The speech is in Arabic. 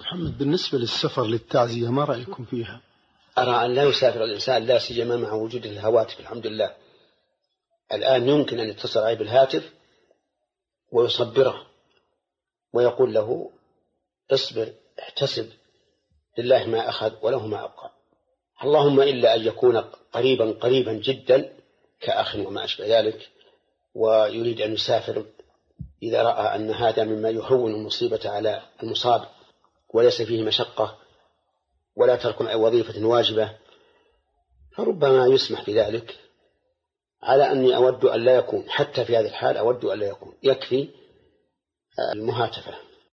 محمد بالنسبة للسفر للتعزية ما رأيكم فيها؟ أرى أن لا يسافر الإنسان لا سيما مع وجود الهواتف الحمد لله الآن يمكن أن يتصل عليه بالهاتف ويصبره ويقول له اصبر احتسب لله ما أخذ وله ما أبقى اللهم إلا أن يكون قريبا قريبا جدا كأخ وما أشبه ذلك ويريد أن يسافر إذا رأى أن هذا مما يهون المصيبة على المصاب وليس فيه مشقة ولا ترك وظيفة واجبة فربما يسمح بذلك على أني أود أن لا يكون حتى في هذه الحال أود أن لا يكون يكفي المهاتفة.